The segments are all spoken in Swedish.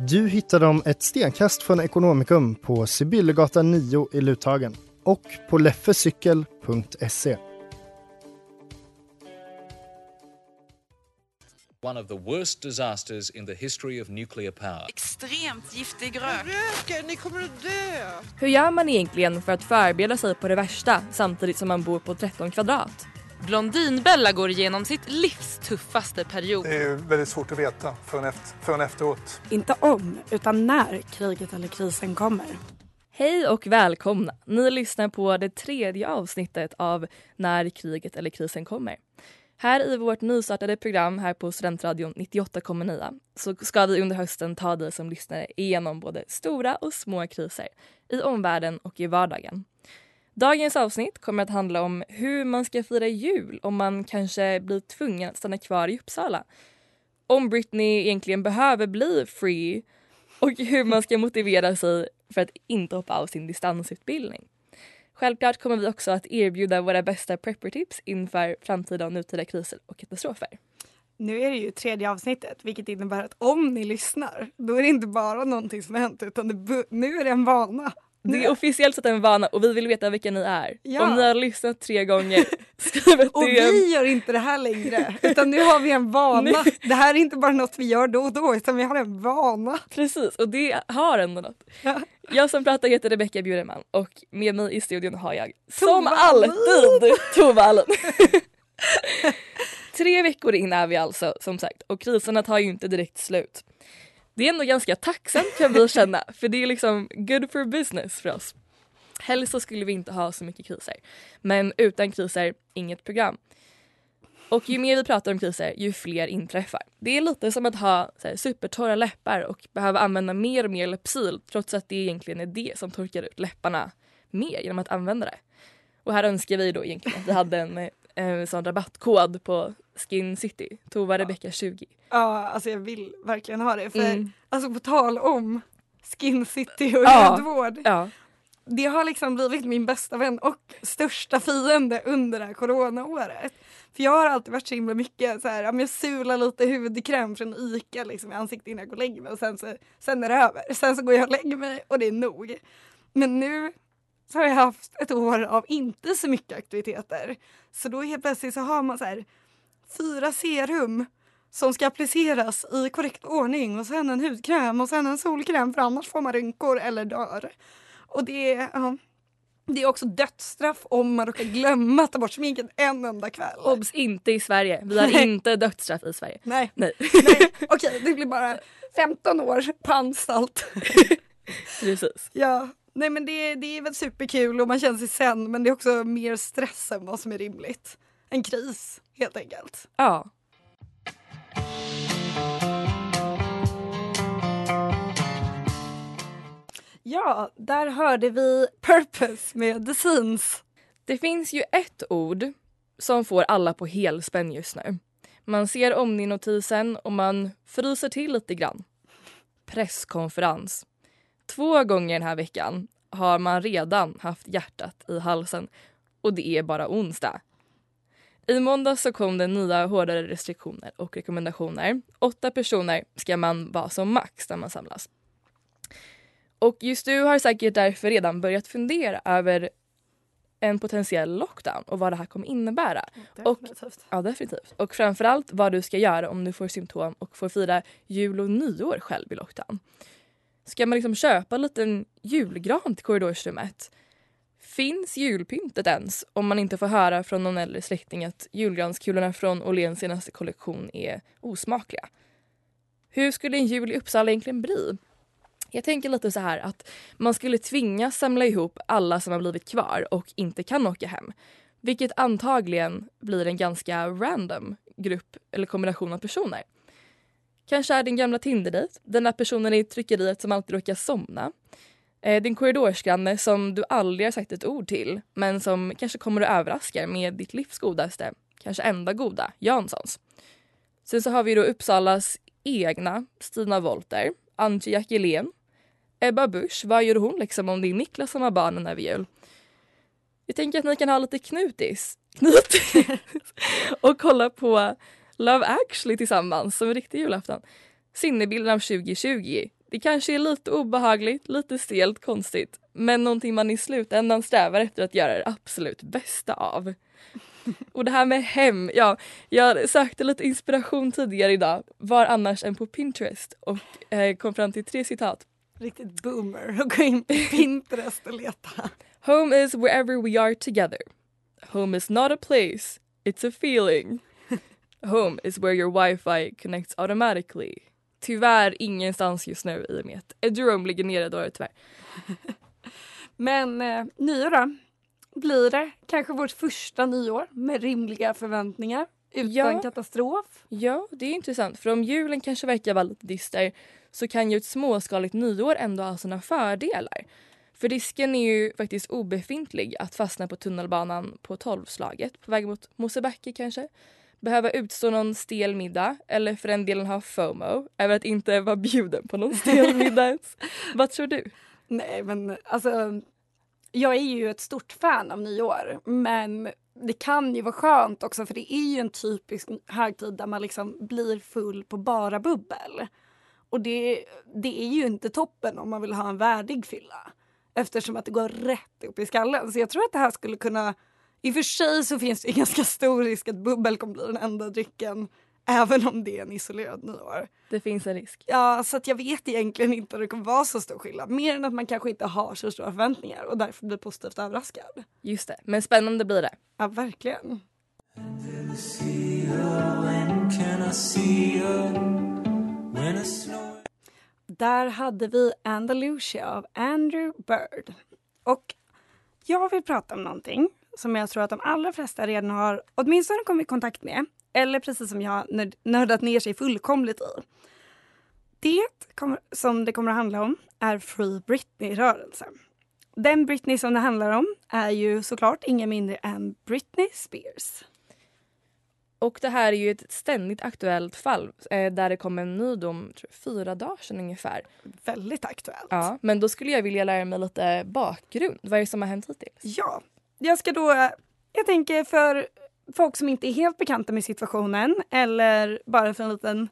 Du hittar dem ett stenkast från Ekonomikum på Sibyllegatan 9 i Luthagen och på leffecykel.se. One of the worst disasters in the history of nuclear power. Extremt giftig rök. Röken, ni kommer att dö! Hur gör man egentligen för att förbereda sig på det värsta samtidigt som man bor på 13 kvadrat? Blondinbella går igenom sitt livs tuffaste period. Det är väldigt svårt att veta förrän, efter, förrän efteråt. Inte om, utan när kriget eller krisen kommer. Hej och välkomna! Ni lyssnar på det tredje avsnittet av När kriget eller krisen kommer. Här i vårt nystartade program här på Studentradion 98,9 så ska vi under hösten ta dig som lyssnare igenom både stora och små kriser i omvärlden och i vardagen. Dagens avsnitt kommer att handla om hur man ska fira jul om man kanske blir tvungen att stanna kvar i Uppsala. Om Britney egentligen behöver bli free och hur man ska motivera sig för att inte hoppa av sin distansutbildning. Självklart kommer vi också att erbjuda våra bästa prepper-tips inför framtida och nutida kriser och katastrofer. Nu är det ju tredje avsnittet vilket innebär att om ni lyssnar då är det inte bara någonting som har hänt utan det, nu är det en vana. Det är officiellt sett en vana och vi vill veta vilka ni är. Ja. Om ni har lyssnat tre gånger, skriv ett Och vi gör inte det här längre utan nu har vi en vana. det här är inte bara något vi gör då och då utan vi har en vana. Precis och det har ändå något. Ja. Jag som pratar heter Rebecka Bjureman och med mig i studion har jag som alltid Tove Allen. Tre veckor in är vi alltså som sagt och kriserna tar ju inte direkt slut. Det är ändå ganska tacksamt kan vi känna för det är liksom good for business för oss. Helst så skulle vi inte ha så mycket kriser. Men utan kriser, inget program. Och ju mer vi pratar om kriser, ju fler inträffar. Det är lite som att ha så här, supertorra läppar och behöva använda mer och mer Lypsyl trots att det egentligen är det som torkar ut läpparna mer genom att använda det. Och här önskar vi då egentligen att vi hade en eh, sån rabattkod på Skin City, Tova Rebecka 20. Ja, alltså jag vill verkligen ha det. För mm. alltså på tal om Skin City och ja. hudvård. Ja. Det har liksom blivit min bästa vän och största fiende under det här coronaåret. För jag har alltid varit så himla mycket så här, jag sular lite hudkräm från ICA liksom, i ansiktet innan jag går och lägger mig och sen, så, sen är det över. Sen så går jag och lägger mig och det är nog. Men nu så har jag haft ett år av inte så mycket aktiviteter. Så då helt plötsligt så har man så här fyra serum som ska appliceras i korrekt ordning och sen en hudkräm och sen en solkräm för annars får man rynkor eller dör. Och det är, ja, det är också dödsstraff om man råkar glömma att ta bort sminket en enda kväll. Obs! Inte i Sverige. Vi har inte dödsstraff i Sverige. Nej. Nej. Nej. Okej, det blir bara 15 år på anstalt. Precis. Ja. Nej men det, det är väl superkul och man känner sig sen men det är också mer stress än vad som är rimligt. En kris helt enkelt. Ja. Ja, där hörde vi Purpose med The Scenes. Det finns ju ett ord som får alla på helspänn just nu. Man ser Omni-notisen och man fryser till lite grann. Presskonferens. Två gånger den här veckan har man redan haft hjärtat i halsen och det är bara onsdag. I måndag så kom det nya hårdare restriktioner och rekommendationer. Åtta personer ska man vara som max när man samlas. Och just du har säkert därför redan börjat fundera över en potentiell lockdown och vad det här kommer innebära. Definitivt. Och, ja, definitivt. Och framförallt vad du ska göra om du får symptom och får fira jul och nyår själv i lockdown. Ska man liksom köpa en liten julgran till korridorsrummet? Finns julpyntet ens om man inte får höra från någon äldre släkting att julgranskulorna från Åhléns senaste kollektion är osmakliga? Hur skulle en jul i Uppsala egentligen bli? Jag tänker lite så här att man skulle tvingas samla ihop alla som har blivit kvar och inte kan åka hem. Vilket antagligen blir en ganska random grupp eller kombination av personer. Kanske är din gamla Tinder-dejt, den där personen i tryckeriet som alltid råkar somna. Eh, din korridorsgranne som du aldrig har sagt ett ord till men som kanske kommer att överraska med ditt livs godaste, kanske enda goda, Janssons. Sen så har vi då Uppsalas egna Stina Wolter, Antje Jackelén, Ebba Busch, vad gör hon liksom om det är Niklas som har barnen över jul? Jag tänker att ni kan ha lite knutis, knutis och kolla på Love actually tillsammans som en riktig julafton. Sinnebilden av 2020. Det kanske är lite obehagligt, lite stelt, konstigt men någonting man i slutändan strävar efter att göra det absolut bästa av. Och det här med hem, ja, jag sökte lite inspiration tidigare idag, var annars än på Pinterest och eh, kom fram till tre citat. Riktigt boomer att gå in på Pinterest och leta. Home is wherever we are together. Home is not a place, it's a feeling. Home is where your wifi connects automatically. Tyvärr ingenstans just nu i och med att Jerome ligger nere då tyvärr. Men eh, nyår då? Blir det kanske vårt första nyår med rimliga förväntningar utan ja. katastrof? Ja, det är intressant för om julen kanske verkar vara lite dyster så kan ju ett småskaligt nyår ändå ha sina fördelar. För risken är ju faktiskt obefintlig att fastna på tunnelbanan på tolvslaget på väg mot Mosebacke kanske behöva utstå någon stel middag eller för den delen ha FOMO över att inte vara bjuden på någon stel middag. Vad tror du? Nej men alltså jag är ju ett stort fan av nyår men det kan ju vara skönt också för det är ju en typisk högtid där man liksom blir full på bara bubbel. Och det, det är ju inte toppen om man vill ha en värdig fylla eftersom att det går rätt upp i skallen. Så jag tror att det här skulle kunna i och för sig så finns det ganska stor risk att bubbel kommer bli den enda drycken även om det är en isolerad nyår. Det finns en risk. Ja, så att jag vet egentligen inte om det kommer vara så stor skillnad. Mer än att man kanske inte har så stora förväntningar och därför blir positivt överraskad. Just det, men spännande blir det. Ja, verkligen. Där hade vi Andalusia av Andrew Bird. Och jag vill prata om någonting som jag tror att de allra flesta redan har åtminstone kommit i kontakt med. Eller precis som jag nördat ner sig fullkomligt i. Det som det kommer att handla om är Free Britney-rörelsen. Den Britney som det handlar om är ju såklart ingen mindre än Britney Spears. Och det här är ju ett ständigt aktuellt fall eh, där det kom en ny dom tror, fyra dagar sedan ungefär. Väldigt aktuellt. Ja, men då skulle jag vilja lära mig lite bakgrund. Vad är det som har hänt hittills? Ja, jag ska då, jag tänker för folk som inte är helt bekanta med situationen eller bara för en liten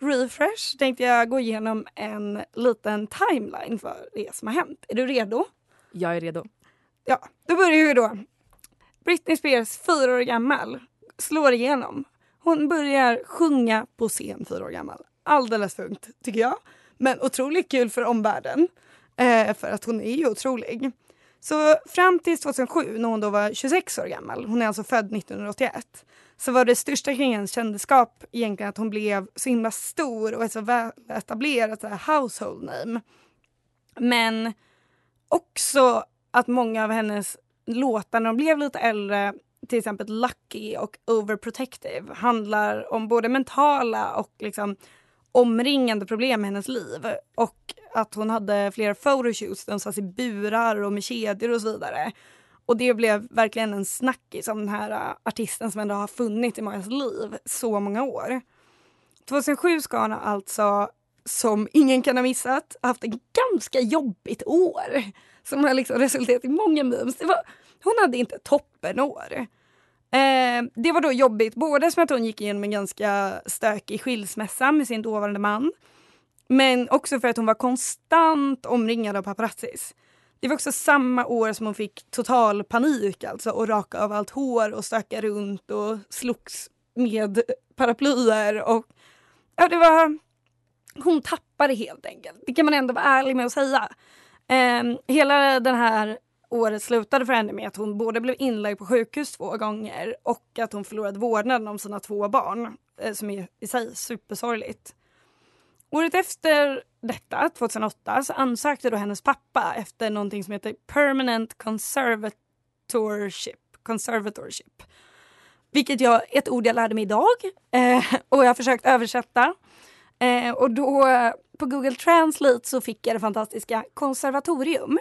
refresh tänkte jag gå igenom en liten timeline för det som har hänt. Är du redo? Jag är redo. Ja, då börjar vi då. Britney Spears, fyra år gammal, slår igenom. Hon börjar sjunga på scen fyra år gammal. Alldeles för ungt, tycker jag. Men otroligt kul för omvärlden. Eh, för att hon är ju otrolig. Så fram till 2007, när hon då var 26 år gammal, hon är alltså född 1981, så var det största kring hennes kändisskap egentligen att hon blev så himla stor och ett så väl etablerat household name. Men också att många av hennes låtar när de blev lite äldre, till exempel Lucky och Overprotective, handlar om både mentala och liksom omringande problem i hennes liv. Och att hon hade flera photoshoots där hon satt i burar och med kedjor och så vidare. Och det blev verkligen en snackis om den här äh, artisten som ändå har funnits i mångas liv så många år. 2007 ska hon alltså, som ingen kan ha missat, haft ett ganska jobbigt år. Som har liksom resulterat i många memes. Det var, hon hade inte toppenår. Eh, det var då jobbigt, både som att hon gick igenom en ganska stökig skilsmässa med sin dåvarande man. Men också för att hon var konstant omringad av paparazzis. Det var också samma år som hon fick total panik alltså och raka av allt hår och stöka runt och slogs med paraplyer och ja, det var hon tappade helt enkelt. Det kan man ändå vara ärlig med att säga. Eh, hela den här året slutade för henne med att hon både blev inlagd på sjukhus två gånger och att hon förlorade vårdnaden om sina två barn, eh, som är i sig supersorgligt. Året efter detta, 2008, så ansökte då hennes pappa efter någonting som heter Permanent Conservatorship. Conservatorship. Vilket jag, ett ord jag lärde mig idag eh, och jag har försökt översätta. Eh, och då på Google Translate så fick jag det fantastiska konservatorium.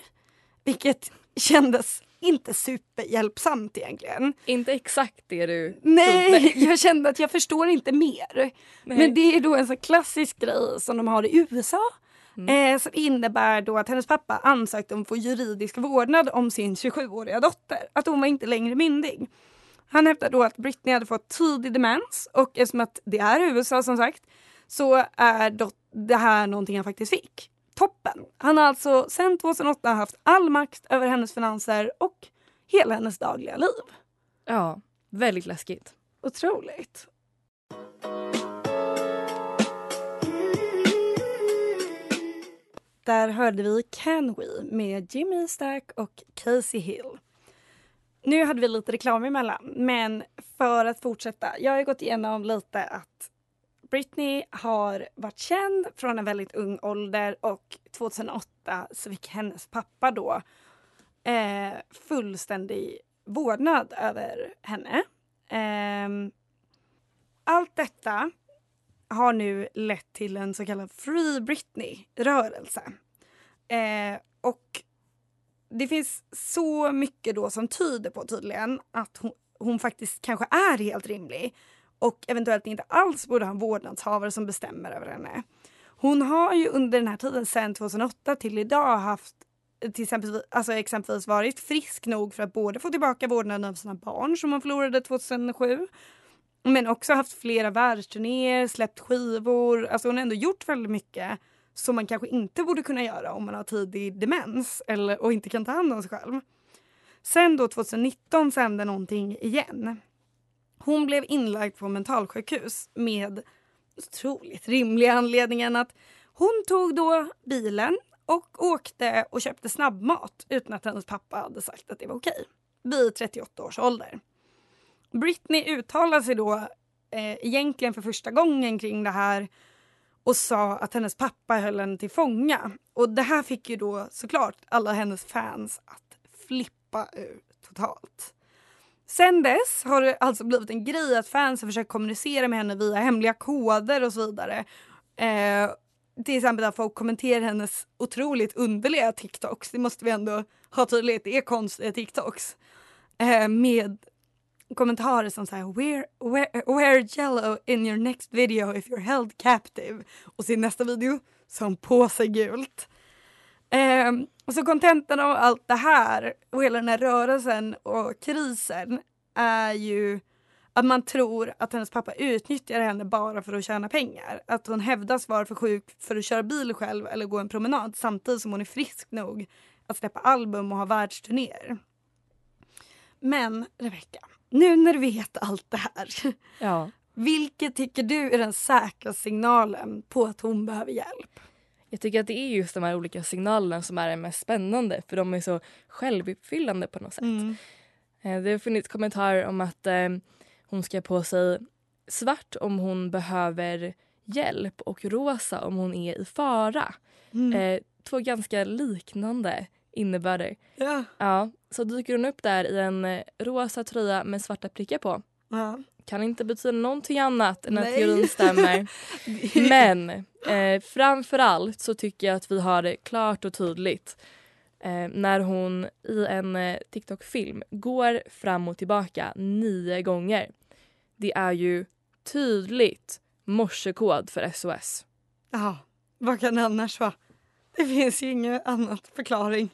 Vilket kändes inte superhjälpsamt egentligen. Inte exakt det du Nej, trodde. jag kände att jag förstår inte mer. Nej. Men det är då en så klassisk grej som de har i USA. Mm. Eh, som innebär då att hennes pappa ansökte om att få juridisk vårdnad om sin 27-åriga dotter. Att hon var inte längre myndig. Han hävdar då att Britney hade fått tidig demens och eftersom att det är USA som sagt så är det här någonting han faktiskt fick toppen. Han har alltså sedan 2008 haft all makt över hennes finanser och hela hennes dagliga liv. Ja, väldigt läskigt. Otroligt. Där hörde vi Can We med Jimmy Stack och Casey Hill. Nu hade vi lite reklam emellan, men för att fortsätta. Jag har gått igenom lite att Britney har varit känd från en väldigt ung ålder och 2008 så fick hennes pappa då eh, fullständig vårdnad över henne. Eh, allt detta har nu lett till en så kallad Free Britney-rörelse. Eh, och det finns så mycket då som tyder på tydligen att hon, hon faktiskt kanske är helt rimlig och eventuellt inte alls borde ha en vårdnadshavare som bestämmer över henne. Hon har ju under den här tiden sedan 2008 till idag haft till exempel, alltså exempelvis varit frisk nog för att både få tillbaka vårdnaden av sina barn som hon förlorade 2007 men också haft flera världsturnéer, släppt skivor. Alltså hon har ändå gjort väldigt mycket som man kanske inte borde kunna göra om man har tidig demens eller, och inte kan ta hand om sig själv. Sen då 2019 så hände någonting igen. Hon blev inlagd på mentalsjukhus med otroligt rimliga anledningen att hon tog då bilen och åkte och köpte snabbmat utan att hennes pappa hade sagt att det var okej. Vid 38 års ålder. Britney uttalade sig då eh, egentligen för första gången kring det här och sa att hennes pappa höll henne till fånga. Och det här fick ju då såklart alla hennes fans att flippa ut totalt. Sen dess har det alltså blivit en grej att fans har försökt kommunicera med henne via hemliga koder och så vidare. Eh, till exempel att folk kommenterar hennes otroligt underliga TikToks. Det måste vi ändå ha tydligt, det är konstiga TikToks. Eh, med kommentarer som säger wear, wear, wear yellow in your next video if you're held captive. Och sin nästa video som på sig gult. Och så kontentan av allt det här och hela den här rörelsen och krisen är ju att man tror att hennes pappa utnyttjar henne bara för att tjäna pengar. Att hon hävdas vara för sjuk för att köra bil själv eller gå en promenad samtidigt som hon är frisk nog att släppa album och ha världsturnéer. Men Rebecca, nu när du vet allt det här. Ja. Vilket tycker du är den säkra signalen på att hon behöver hjälp? Jag tycker att det är just de här olika signalerna som är mest spännande för de är så självuppfyllande på något sätt. Mm. Eh, det har funnits kommentarer om att eh, hon ska på sig svart om hon behöver hjälp och rosa om hon är i fara. Mm. Eh, två ganska liknande innebörder. Ja. Ja, så dyker hon upp där i en rosa tröja med svarta prickar på. Ja. Kan inte betyda någonting annat än att teorin stämmer. Men eh, framför allt så tycker jag att vi har det klart och tydligt eh, när hon i en eh, TikTok-film går fram och tillbaka nio gånger. Det är ju tydligt morsekod för SOS. Ja, vad kan det annars vara? Det finns ju ingen annan förklaring.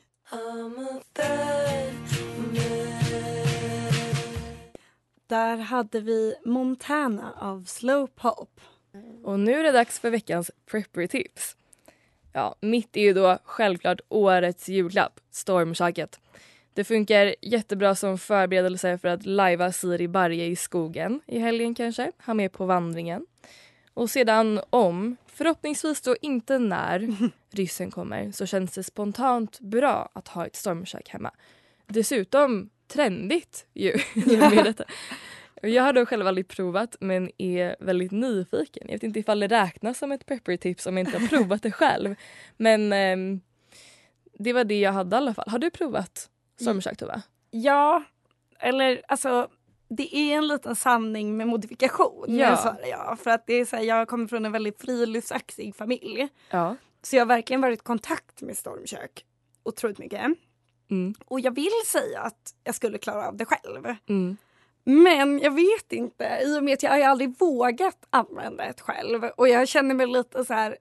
Där hade vi Montana av Slow Pop. Och nu är det dags för veckans preppery-tips. Ja, mitt är ju då självklart årets julklapp, stormchacket. Det funkar jättebra som förberedelse för att lajva Siri Barje i skogen i helgen kanske, ha med på vandringen. Och sedan om Förhoppningsvis då inte när ryssen kommer så känns det spontant bra att ha ett stormkök hemma. Dessutom trendigt ju. med detta. Jag har då själv aldrig provat men är väldigt nyfiken. Jag vet inte ifall det räknas som ett pepper-tips om jag inte har provat det själv. Men eh, det var det jag hade i alla fall. Har du provat stormkök Tova? Ja, eller alltså det är en liten sanning med modifikation. Ja. Svarar jag. För att det är så här, jag kommer från en väldigt friluftsaktig familj. Ja. Så jag har verkligen varit i kontakt med stormkök otroligt mycket. Mm. Och jag vill säga att jag skulle klara av det själv. Mm. Men jag vet inte, i och med att jag har aldrig vågat använda ett själv. Och jag känner mig lite så här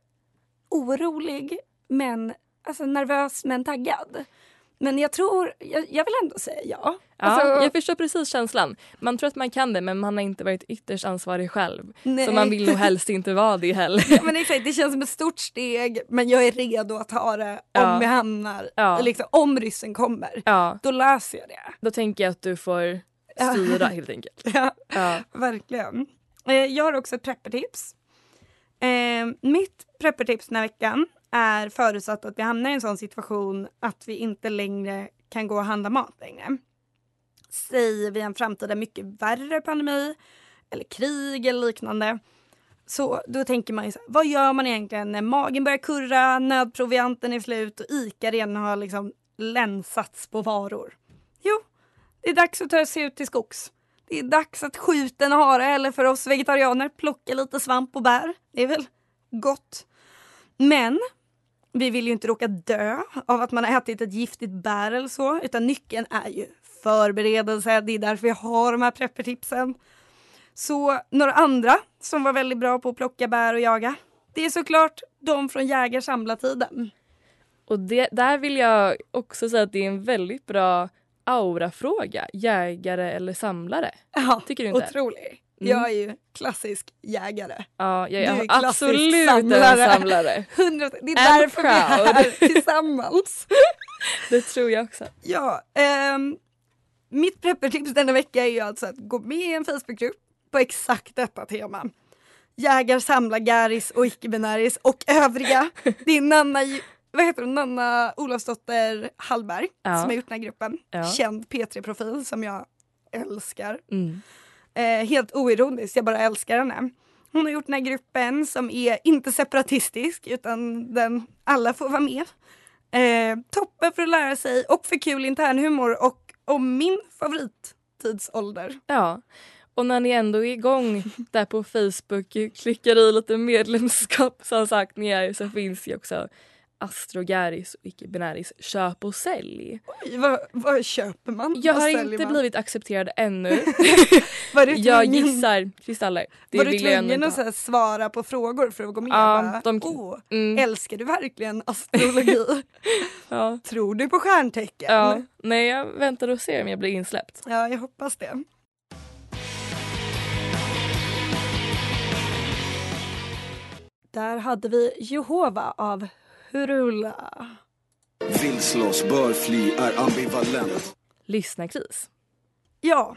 orolig, men alltså nervös men taggad. Men jag tror, jag, jag vill ändå säga ja. Ja, Alltså, jag förstår precis känslan. Man tror att man kan det men man har inte varit ytterst ansvarig själv. Nej. Så man vill nog helst inte vara det heller. Ja, men exakt, det känns som ett stort steg men jag är redo att ta det om Ja. vi hamnar, Ja. liksom, om ryssen kommer. Ja, Då löser jag det. då tänker jag att du får styra helt enkelt. Ja, Ja. verkligen. Eh, jag har också ett preppertips. Eh, mitt preppertips den här veckan är förutsatt att vi hamnar i en sån situation att vi inte längre kan gå och handla mat längre. Säg vid en framtida mycket värre pandemi eller krig eller liknande. Så då tänker man ju så här, vad gör man egentligen när magen börjar kurra, nödprovianten är slut och ICA redan har liksom länsats på varor? Jo, det är dags att ta sig ut till skogs. Det är dags att skjuta en hare eller för oss vegetarianer plocka lite svamp och bär. Det är väl gott. Men vi vill ju inte råka dö av att man har ätit ett giftigt bär eller så. Utan nyckeln är ju förberedelse. Det är därför vi har de här preppertipsen. Så några andra som var väldigt bra på att plocka bär och jaga. Det är såklart de från jägar-samlartiden. Och det, där vill jag också säga att det är en väldigt bra aurafråga. Jägare eller samlare. Ja, Tycker du inte? Otrolig. Mm. Jag är ju klassisk jägare. Ja, jag Du är är klassisk absolut samlare. en samlare. 100 Det är And därför vi är proud. här tillsammans. Det tror jag också. Ja, ehm, mitt preppertips denna vecka är ju alltså att gå med i en Facebookgrupp på exakt detta tema. Jägar, samlar, garis och icke-binäris och övriga. Det är Nanna, vad heter hon? Nanna Olofsdotter Hallberg Ja. som har gjort den här gruppen. Ja. Känd P3-profil som jag älskar. Mm. Eh, helt oironiskt, jag bara älskar henne. Hon har gjort den här gruppen som är inte separatistisk utan den, alla får vara med. Eh, toppen för att lära sig och för kul internhumor och om min favorittidsålder. Ja. Och när ni ändå är igång där på Facebook, klickar i lite medlemskap som sagt ni är, så finns ju också Astrogaris och icke-binäris köp och sälj. Oj, vad, vad köper man? Jag Vad har inte man? blivit accepterad ännu. Var du jag tvungen- gissar kristaller. Det var du tvungen att så ha. svara på frågor för att gå med? Ja, Bara, de- Åh, Mm. Älskar du verkligen astrologi? Ja. Tror du på stjärntecken? Ja. Nej, jag väntar och ser om jag blir insläppt. Ja, jag hoppas det. Där hade vi Jehova av Hurula. Vill slåss, bör fly, är ambivalent. Lyssnarkris. Ja,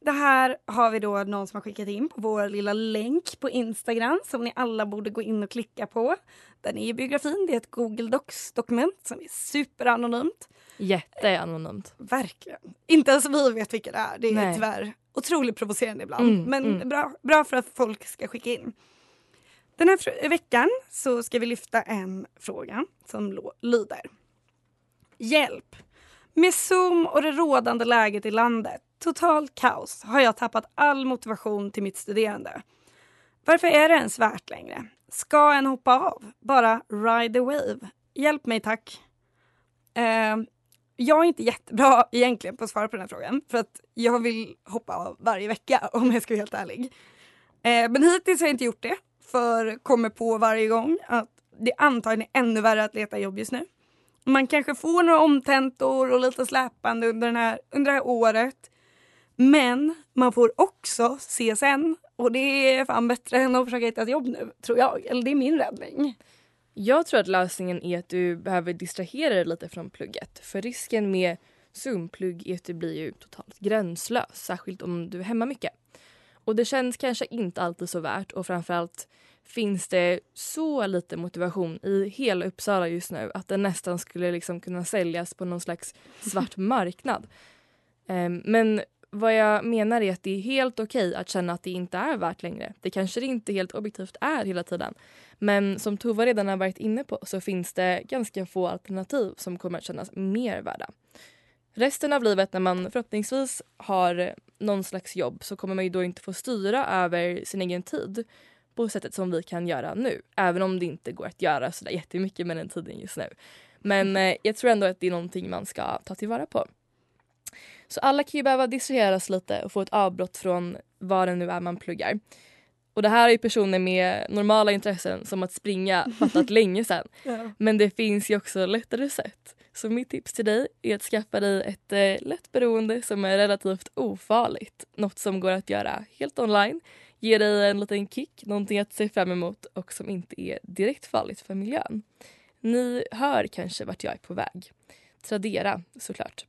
det här har vi då någon som har skickat in på vår lilla länk på Instagram som ni alla borde gå in och klicka på. Den är i biografin, det är ett Google Docs-dokument som är superanonymt. Jätteanonymt. Verkligen. Inte ens vi vet vilka det är. Det är Nej. tyvärr otroligt provocerande ibland. Mm, men mm. Bra, bra för att folk ska skicka in. Den här veckan så ska vi lyfta en fråga som lyder. Hjälp! Med Zoom och det rådande läget i landet, totalt kaos, har jag tappat all motivation till mitt studerande. Varför är det ens värt längre? Ska en hoppa av? Bara ride the wave? Hjälp mig tack. Eh, jag är inte jättebra egentligen på att svara på den här frågan för att jag vill hoppa av varje vecka om jag ska vara helt ärlig. Eh, men hittills har jag inte gjort det för kommer på varje gång att det antagligen är ännu värre att leta jobb just nu. Man kanske får några omtentor och lite släpande under, den här, under det här året. Men man får också CSN och det är fan bättre än att försöka hitta ett jobb nu, tror jag. Eller det är min räddning. Jag tror att lösningen är att du behöver distrahera dig lite från plugget. För risken med Zoom-plugg är att du blir ju totalt gränslös. Särskilt om du är hemma mycket. Och det känns kanske inte alltid så värt och framförallt finns det så lite motivation i hela Uppsala just nu att den nästan skulle liksom kunna säljas på någon slags svart marknad. Um, men vad jag menar är att det är helt okej okay att känna att det inte är värt längre. Det kanske det inte helt objektivt är hela tiden. Men som Tova redan har varit inne på så finns det ganska få alternativ som kommer att kännas mer värda. Resten av livet när man förhoppningsvis har någon slags jobb så kommer man ju då inte få styra över sin egen tid på sättet som vi kan göra nu. Även om det inte går att göra så där jättemycket med den tiden just nu. Men eh, jag tror ändå att det är någonting man ska ta tillvara på. Så alla kan ju behöva distraheras lite och få ett avbrott från vad det nu är man pluggar. Och det här är personer med normala intressen som att springa fattat länge sedan. Ja. Men det finns ju också lättare sätt. Så mitt tips till dig är att skaffa dig ett eh, lätt beroende som är relativt ofarligt. Något som går att göra helt online, ger dig en liten kick, någonting att se fram emot och som inte är direkt farligt för miljön. Ni hör kanske vart jag är på väg. Tradera såklart.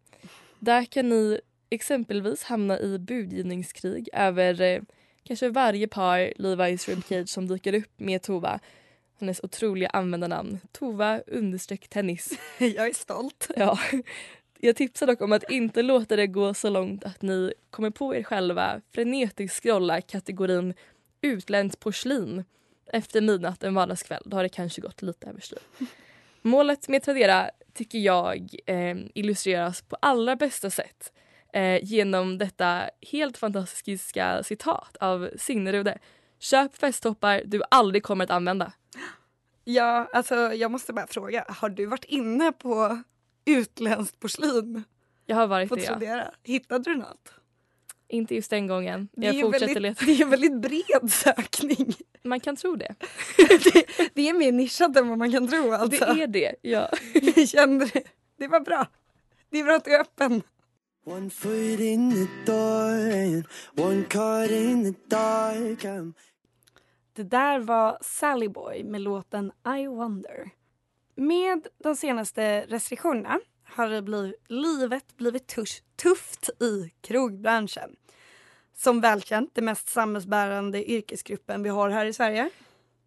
Där kan ni exempelvis hamna i budgivningskrig över eh, kanske varje par Levi's Ribcage som dyker upp med Tova. Hennes otroliga användarnamn. Tova understreck tennis. Jag är stolt. Ja. Jag tipsar dock om att inte låta det gå så långt att ni kommer på er själva frenetiskt scrolla kategorin utländskt porslin efter midnatt en vardagskväll. Då har det kanske gått lite överstyr. Målet med Tradera tycker jag eh, illustreras på allra bästa sätt eh, genom detta helt fantastiska citat av Signe Rude. Köp festtoppar du aldrig kommer att använda. Ja, alltså jag måste bara fråga, har du varit inne på utländskt porslin? Jag har varit det, ja. Hittade du något? Inte just den gången. Jag fortsätter väldigt, leta. Det är en väldigt bred sökning. Man kan tro det. det. det. är mer nischat än vad man kan tro alltså. Det är det, ja. Jag kände det. Det var bra. Det är bra att du är öppen. One foot in the door one card in the dark Det där var Sally Boy med låten I wonder. Med de senaste restriktionerna har det blivit, livet blivit tusch, tufft i krogbranschen. Som välkänt det mest samhällsbärande yrkesgruppen vi har här i Sverige.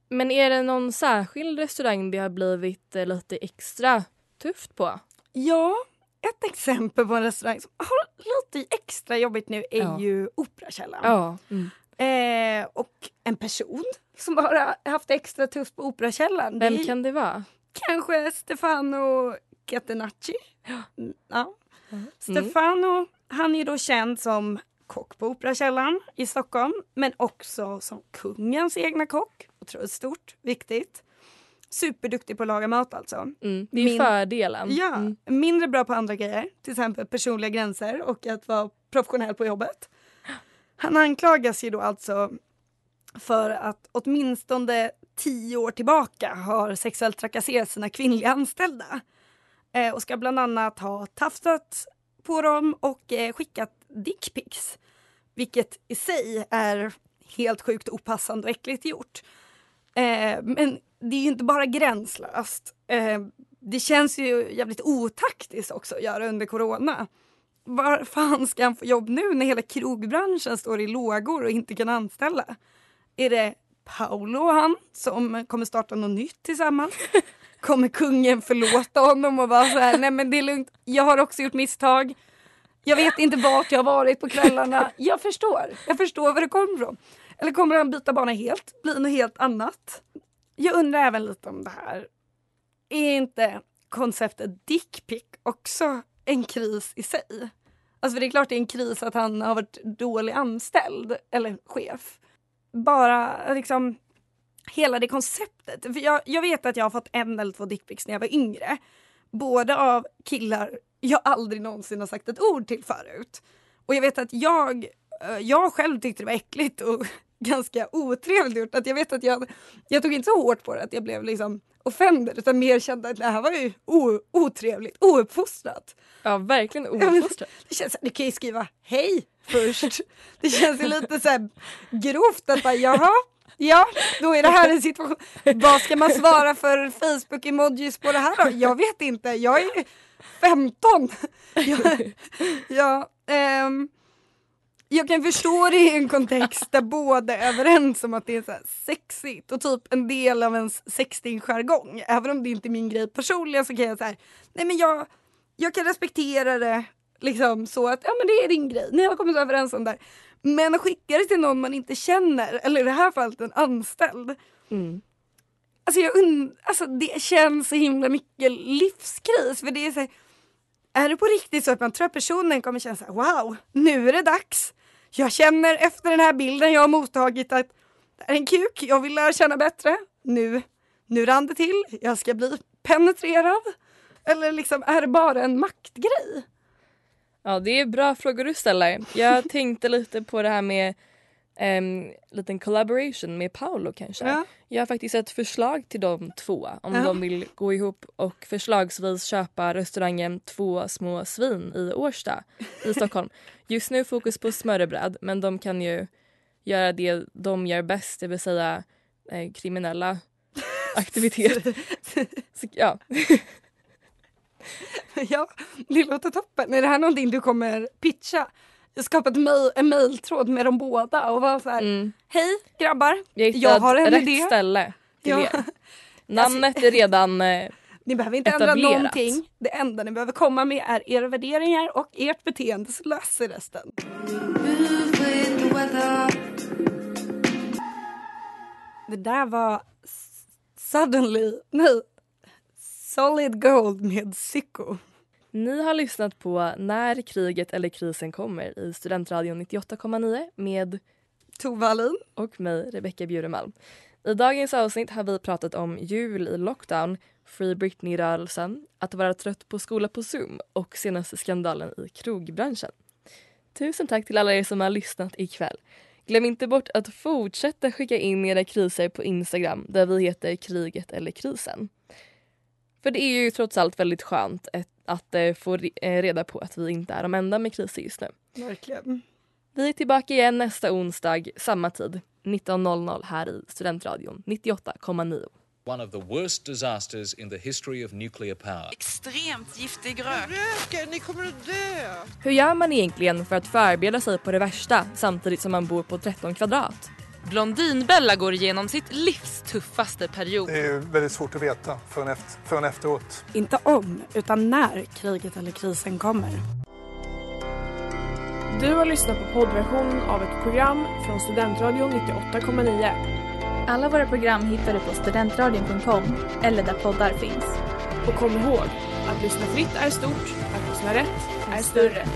Men är det någon särskild restaurang det har blivit eh, lite extra tufft på? Ja, ett exempel på en restaurang som har lite extra jobbigt nu är ja. ju Operakällaren. Ja. Mm. Eh, och en person som har haft extra tufft på Operakällaren. Vem kan det vara? Kanske Stefano Catenacci. Ja. Mm, ja. Mm. Stefano, han är då känd som kock på Operakällaren i Stockholm men också som kungens egna kock. Otroligt stort, viktigt. Superduktig på att laga mat alltså. Mm, det är Min, fördelen. Ja, mm. mindre bra på andra grejer. Till exempel personliga gränser och att vara professionell på jobbet. Han anklagas ju då alltså för att åtminstone tio år tillbaka har sexuellt trakasserat sina kvinnliga anställda. Eh, och ska bland annat ha tafsat på dem och eh, skickat dickpics. Vilket i sig är helt sjukt opassande och äckligt gjort. Eh, men det är ju inte bara gränslöst. Eh, det känns ju jävligt otaktiskt också att göra under corona. Var fan ska han få jobb nu när hela krogbranschen står i lågor och inte kan anställa? Är det Paolo och han som kommer starta något nytt tillsammans? Kommer kungen förlåta honom och vara så här, nej men det är lugnt, jag har också gjort misstag. Jag vet inte vart jag har varit på kvällarna. Jag förstår, jag förstår var det kommer ifrån. Eller kommer han byta bana helt, bli något helt annat? Jag undrar även lite om det här. Är inte konceptet dickpick också en kris i sig? Alltså för det är klart det är en kris att han har varit dålig anställd eller chef. Bara liksom hela det konceptet. För jag, jag vet att jag har fått en eller två dickpics när jag var yngre. Både av killar jag aldrig någonsin har sagt ett ord till förut. Och jag vet att jag, eh, jag själv tyckte det var äckligt och ganska otrevligt gjort. Att jag vet att jag, jag tog inte så hårt på det att jag blev liksom offended utan mer kände att det här var ju o, otrevligt, ouppfostrat. Ja verkligen ouppfostrat. det känns, du kan ju skriva hej först. Det känns ju lite så här grovt att bara jaha, ja då är det här en situation. Vad ska man svara för Facebook-emojis på det här då? Jag vet inte, jag är 15. ja, ja um, jag kan förstå det i en kontext där båda är överens om att det är så sexigt och typ en del av ens sexting-jargong. Även om det inte är min grej personligen så kan jag säga nej men jag, jag kan respektera det liksom så att ja men det är din grej, ni har kommit överens om det Men att skicka det till någon man inte känner, eller i det här fallet en anställd. Mm. Alltså, jag und alltså det känns så himla mycket livskris för det är så här, är det på riktigt så att man tror att personen kommer känna så här, wow, nu är det dags. Jag känner efter den här bilden jag har mottagit att det är en kuk, jag vill lära känna bättre. Nu, nu rann det till, jag ska bli penetrerad. Eller liksom, är det bara en maktgrej? Ja, det är bra frågor du ställer. Jag tänkte lite på det här med um, liten collaboration med Paolo kanske. Ja. Jag har faktiskt ett förslag till de två om ja. de vill gå ihop och förslagsvis köpa restaurangen Två små svin i Årsta i Stockholm. Just nu fokus på smörrebröd men de kan ju göra det de gör bäst, det vill säga eh, kriminella aktiviteter. Så, ja. ja, det låter toppen. Är det här någonting du kommer pitcha? Skapat en mejltråd med dem båda och var så här, mm. hej grabbar, jag, jag har en rätt idé. ställe till ja. er. Namnet är redan eh, Ni behöver inte etablerat. ändra någonting. Det enda ni behöver komma med är era värderingar och ert beteende så löser resten. Det där var suddenly, nej, solid gold med Sicko. Ni har lyssnat på När kriget eller krisen kommer i Studentradion 98,9 med Tove Alin och mig, Rebecka Bjuremalm. I dagens avsnitt har vi pratat om jul i lockdown, Free Britney-rörelsen, att vara trött på skola på Zoom och senaste skandalen i krogbranschen. Tusen tack till alla er som har lyssnat ikväll. Glöm inte bort att fortsätta skicka in era kriser på Instagram där vi heter kriget eller krisen. För det är ju trots allt väldigt skönt ett att eh, få eh, reda på att vi inte är de enda med kriser just nu. Verkligen. Vi är tillbaka igen nästa onsdag, samma tid, 19.00 här i Studentradion 98,9. One of the worst disasters in the history of nuclear power. Extremt giftig rök. Röken, ni kommer att dö! Hur gör man egentligen för att förbereda sig på det värsta samtidigt som man bor på 13 kvadrat? Blondinbella går igenom sitt livs tuffaste period. Det är väldigt svårt att veta förrän, efter, förrän efteråt. Inte om, utan när kriget eller krisen kommer. Du har lyssnat på poddversion av ett program från Studentradion 98,9. Alla våra program hittar du på studentradion.com eller där poddar finns. Och kom ihåg, att lyssna fritt är stort, att lyssna rätt är större.